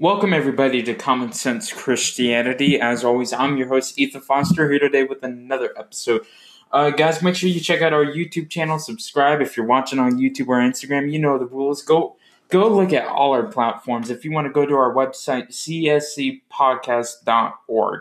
Welcome, everybody, to Common Sense Christianity. As always, I'm your host, Ethan Foster, here today with another episode. Uh, guys, make sure you check out our YouTube channel, subscribe. If you're watching on YouTube or Instagram, you know the rules. Go go look at all our platforms. If you want to go to our website, cscpodcast.org,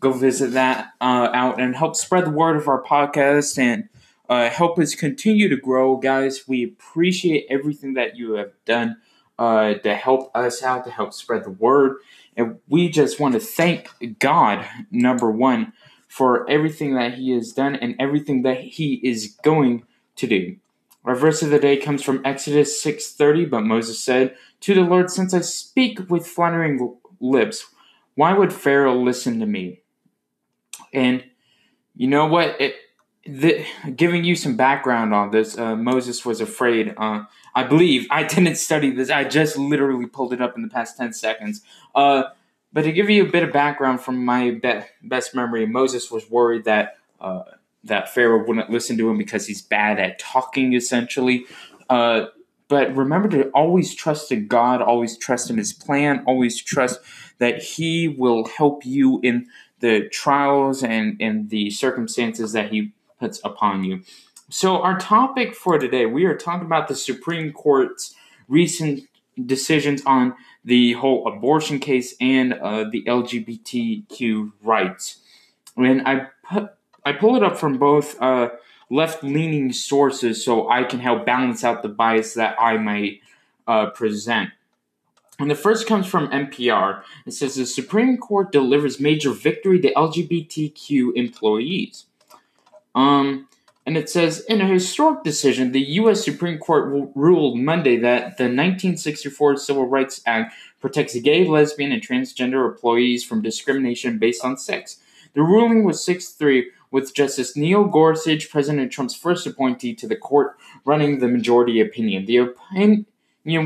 go visit that uh, out and help spread the word of our podcast and uh, help us continue to grow, guys. We appreciate everything that you have done uh, to help us out, to help spread the word. And we just want to thank God, number one, for everything that He has done and everything that He is going to do. Our verse of the day comes from Exodus 6:30, but Moses said to the Lord, "Since I speak with flattering lips, why would Pharaoh listen to me?" And you know what? It, the, giving you some background on this, uh, Moses was afraid. Uh, I believe I didn't study this. I just literally pulled it up in the past ten seconds. Uh, but to give you a bit of background from my be- best memory, Moses was worried that uh, that Pharaoh wouldn't listen to him because he's bad at talking, essentially. Uh, but remember to always trust in God, always trust in His plan, always trust that He will help you in the trials and in the circumstances that He puts upon you. So, our topic for today, we are talking about the Supreme Court's recent decisions on the whole abortion case and uh, the LGBTQ rights. And I put I pull it up from both uh, left leaning sources so I can help balance out the bias that I might uh, present. And the first comes from NPR. It says the Supreme Court delivers major victory to LGBTQ employees. Um, and it says in a historic decision, the U.S. Supreme Court ruled Monday that the 1964 Civil Rights Act protects gay, lesbian, and transgender employees from discrimination based on sex. The ruling was 6 3, with Justice Neil Gorsuch, President Trump's first appointee to the court, running the majority opinion. The opinion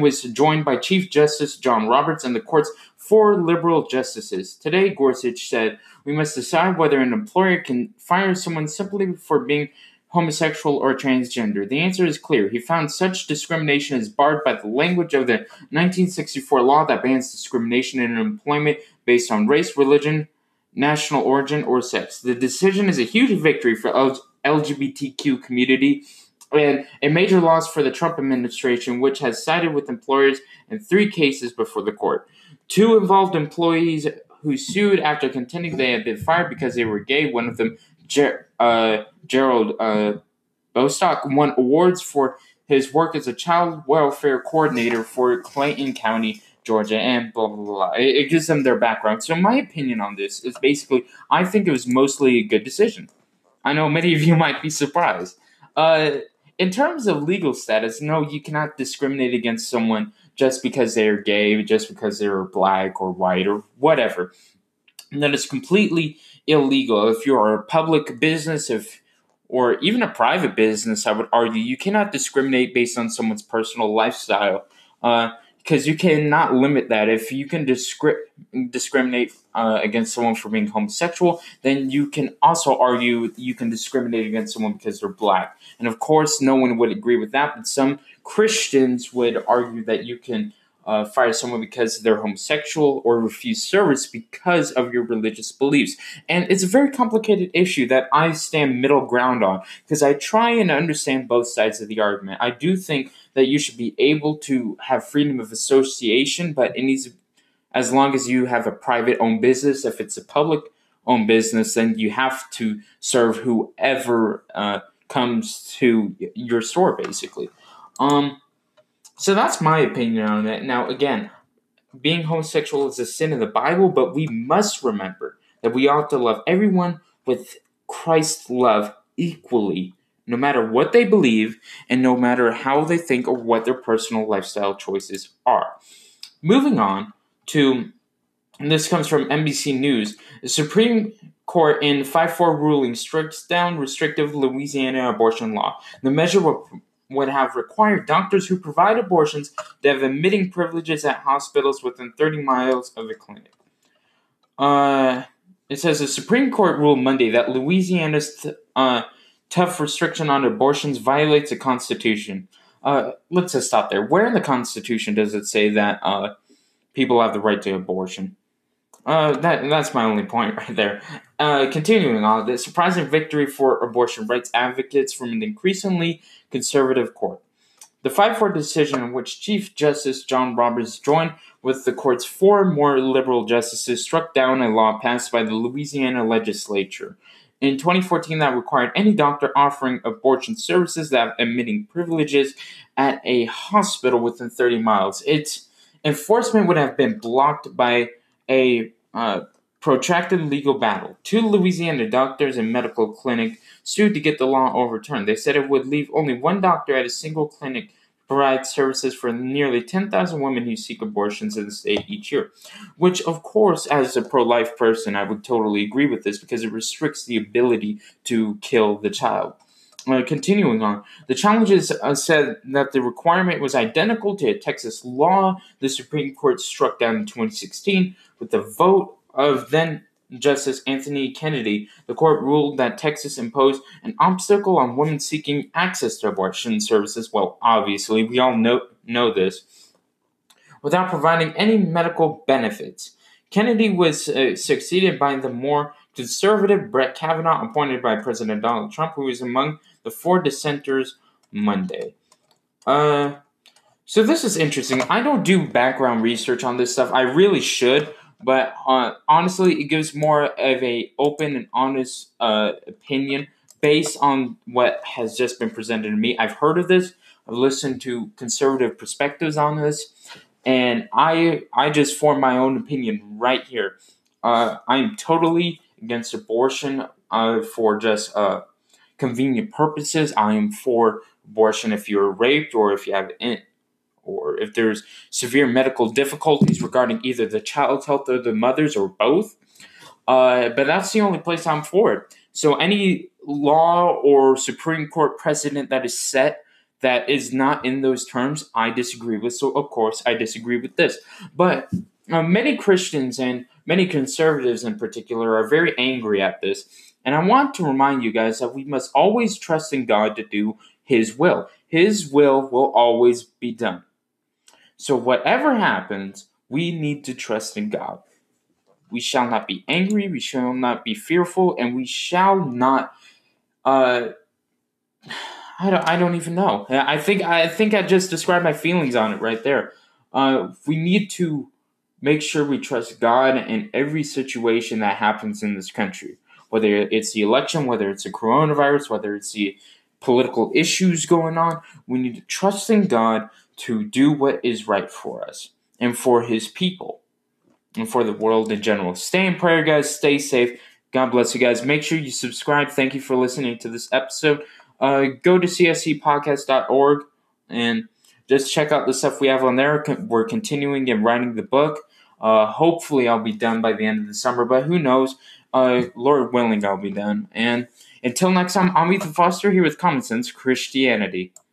was joined by Chief Justice John Roberts and the court's four liberal justices. Today, Gorsuch said, We must decide whether an employer can fire someone simply for being homosexual or transgender. The answer is clear. He found such discrimination is barred by the language of the 1964 law that bans discrimination in employment based on race, religion, national origin, or sex. The decision is a huge victory for LGBTQ community and a major loss for the Trump administration, which has sided with employers in three cases before the court. Two involved employees who sued after contending they had been fired because they were gay. One of them, Ger- uh, Gerald uh, Bostock, won awards for his work as a child welfare coordinator for Clayton County, Georgia, and blah, blah, blah. It, it gives them their background. So, my opinion on this is basically I think it was mostly a good decision. I know many of you might be surprised. Uh, in terms of legal status, no, you cannot discriminate against someone just because they're gay, just because they're black or white or whatever. And that is completely illegal. If you're a public business, if or even a private business, I would argue you cannot discriminate based on someone's personal lifestyle. Uh, because you cannot limit that. If you can discri- discriminate uh, against someone for being homosexual, then you can also argue you can discriminate against someone because they're black. And of course, no one would agree with that, but some Christians would argue that you can uh, fire someone because they're homosexual or refuse service because of your religious beliefs. And it's a very complicated issue that I stand middle ground on because I try and understand both sides of the argument. I do think that you should be able to have freedom of association, but it needs, as long as you have a private owned business, if it's a public owned business, then you have to serve whoever uh, comes to your store, basically. Um, so that's my opinion on it. Now, again, being homosexual is a sin in the Bible, but we must remember that we ought to love everyone with Christ's love equally no matter what they believe and no matter how they think or what their personal lifestyle choices are. Moving on to, and this comes from NBC News, the Supreme Court in 5 4 ruling strikes down restrictive Louisiana abortion law. The measure would, would have required doctors who provide abortions to have admitting privileges at hospitals within 30 miles of a clinic. Uh, it says the Supreme Court ruled Monday that Louisiana's uh, tough restriction on abortions violates the Constitution. Uh, let's just stop there. Where in the Constitution does it say that uh, people have the right to abortion. Uh, that that's my only point right there. Uh, continuing on, the surprising victory for abortion rights advocates from an increasingly conservative court. The 5 4 decision, in which Chief Justice John Roberts joined with the court's four more liberal justices, struck down a law passed by the Louisiana legislature. In 2014, that required any doctor offering abortion services that admitting privileges at a hospital within 30 miles. Its enforcement would have been blocked by a uh, protracted legal battle. Two Louisiana doctors and medical clinic sued to get the law overturned. They said it would leave only one doctor at a single clinic to provide services for nearly 10,000 women who seek abortions in the state each year. Which, of course, as a pro life person, I would totally agree with this because it restricts the ability to kill the child. Uh, continuing on, the challenges uh, said that the requirement was identical to a Texas law the Supreme Court struck down in 2016 with the vote of then Justice Anthony Kennedy, the court ruled that Texas imposed an obstacle on women seeking access to abortion services. Well, obviously, we all know, know this. Without providing any medical benefits. Kennedy was uh, succeeded by the more conservative Brett Kavanaugh, appointed by President Donald Trump, who was among the four dissenters Monday. Uh, so this is interesting. I don't do background research on this stuff. I really should but uh, honestly, it gives more of a open and honest uh, opinion based on what has just been presented to me. I've heard of this. I've listened to conservative perspectives on this, and I I just form my own opinion right here. Uh, I'm totally against abortion uh, for just uh, convenient purposes. I am for abortion if you're raped or if you have or if there's severe medical difficulties regarding either the child's health or the mother's or both. Uh, but that's the only place I'm for it. So any law or Supreme Court precedent that is set that is not in those terms, I disagree with. So of course, I disagree with this. But uh, many Christians and many conservatives in particular are very angry at this. And I want to remind you guys that we must always trust in God to do His will. His will will always be done. So, whatever happens, we need to trust in God. We shall not be angry, we shall not be fearful, and we shall not. Uh, I don't. I don't even know. I think. I think I just described my feelings on it right there. Uh, we need to make sure we trust God in every situation that happens in this country. Whether it's the election, whether it's the coronavirus, whether it's the political issues going on, we need to trust in God to do what is right for us and for his people and for the world in general. Stay in prayer, guys. Stay safe. God bless you guys. Make sure you subscribe. Thank you for listening to this episode. Uh, go to cscpodcast.org and just check out the stuff we have on there. We're continuing and writing the book. Uh, hopefully, I'll be done by the end of the summer, but who knows? Uh, Lord willing, I'll be done. And until next time, I'm Ethan Foster here with Common Sense Christianity.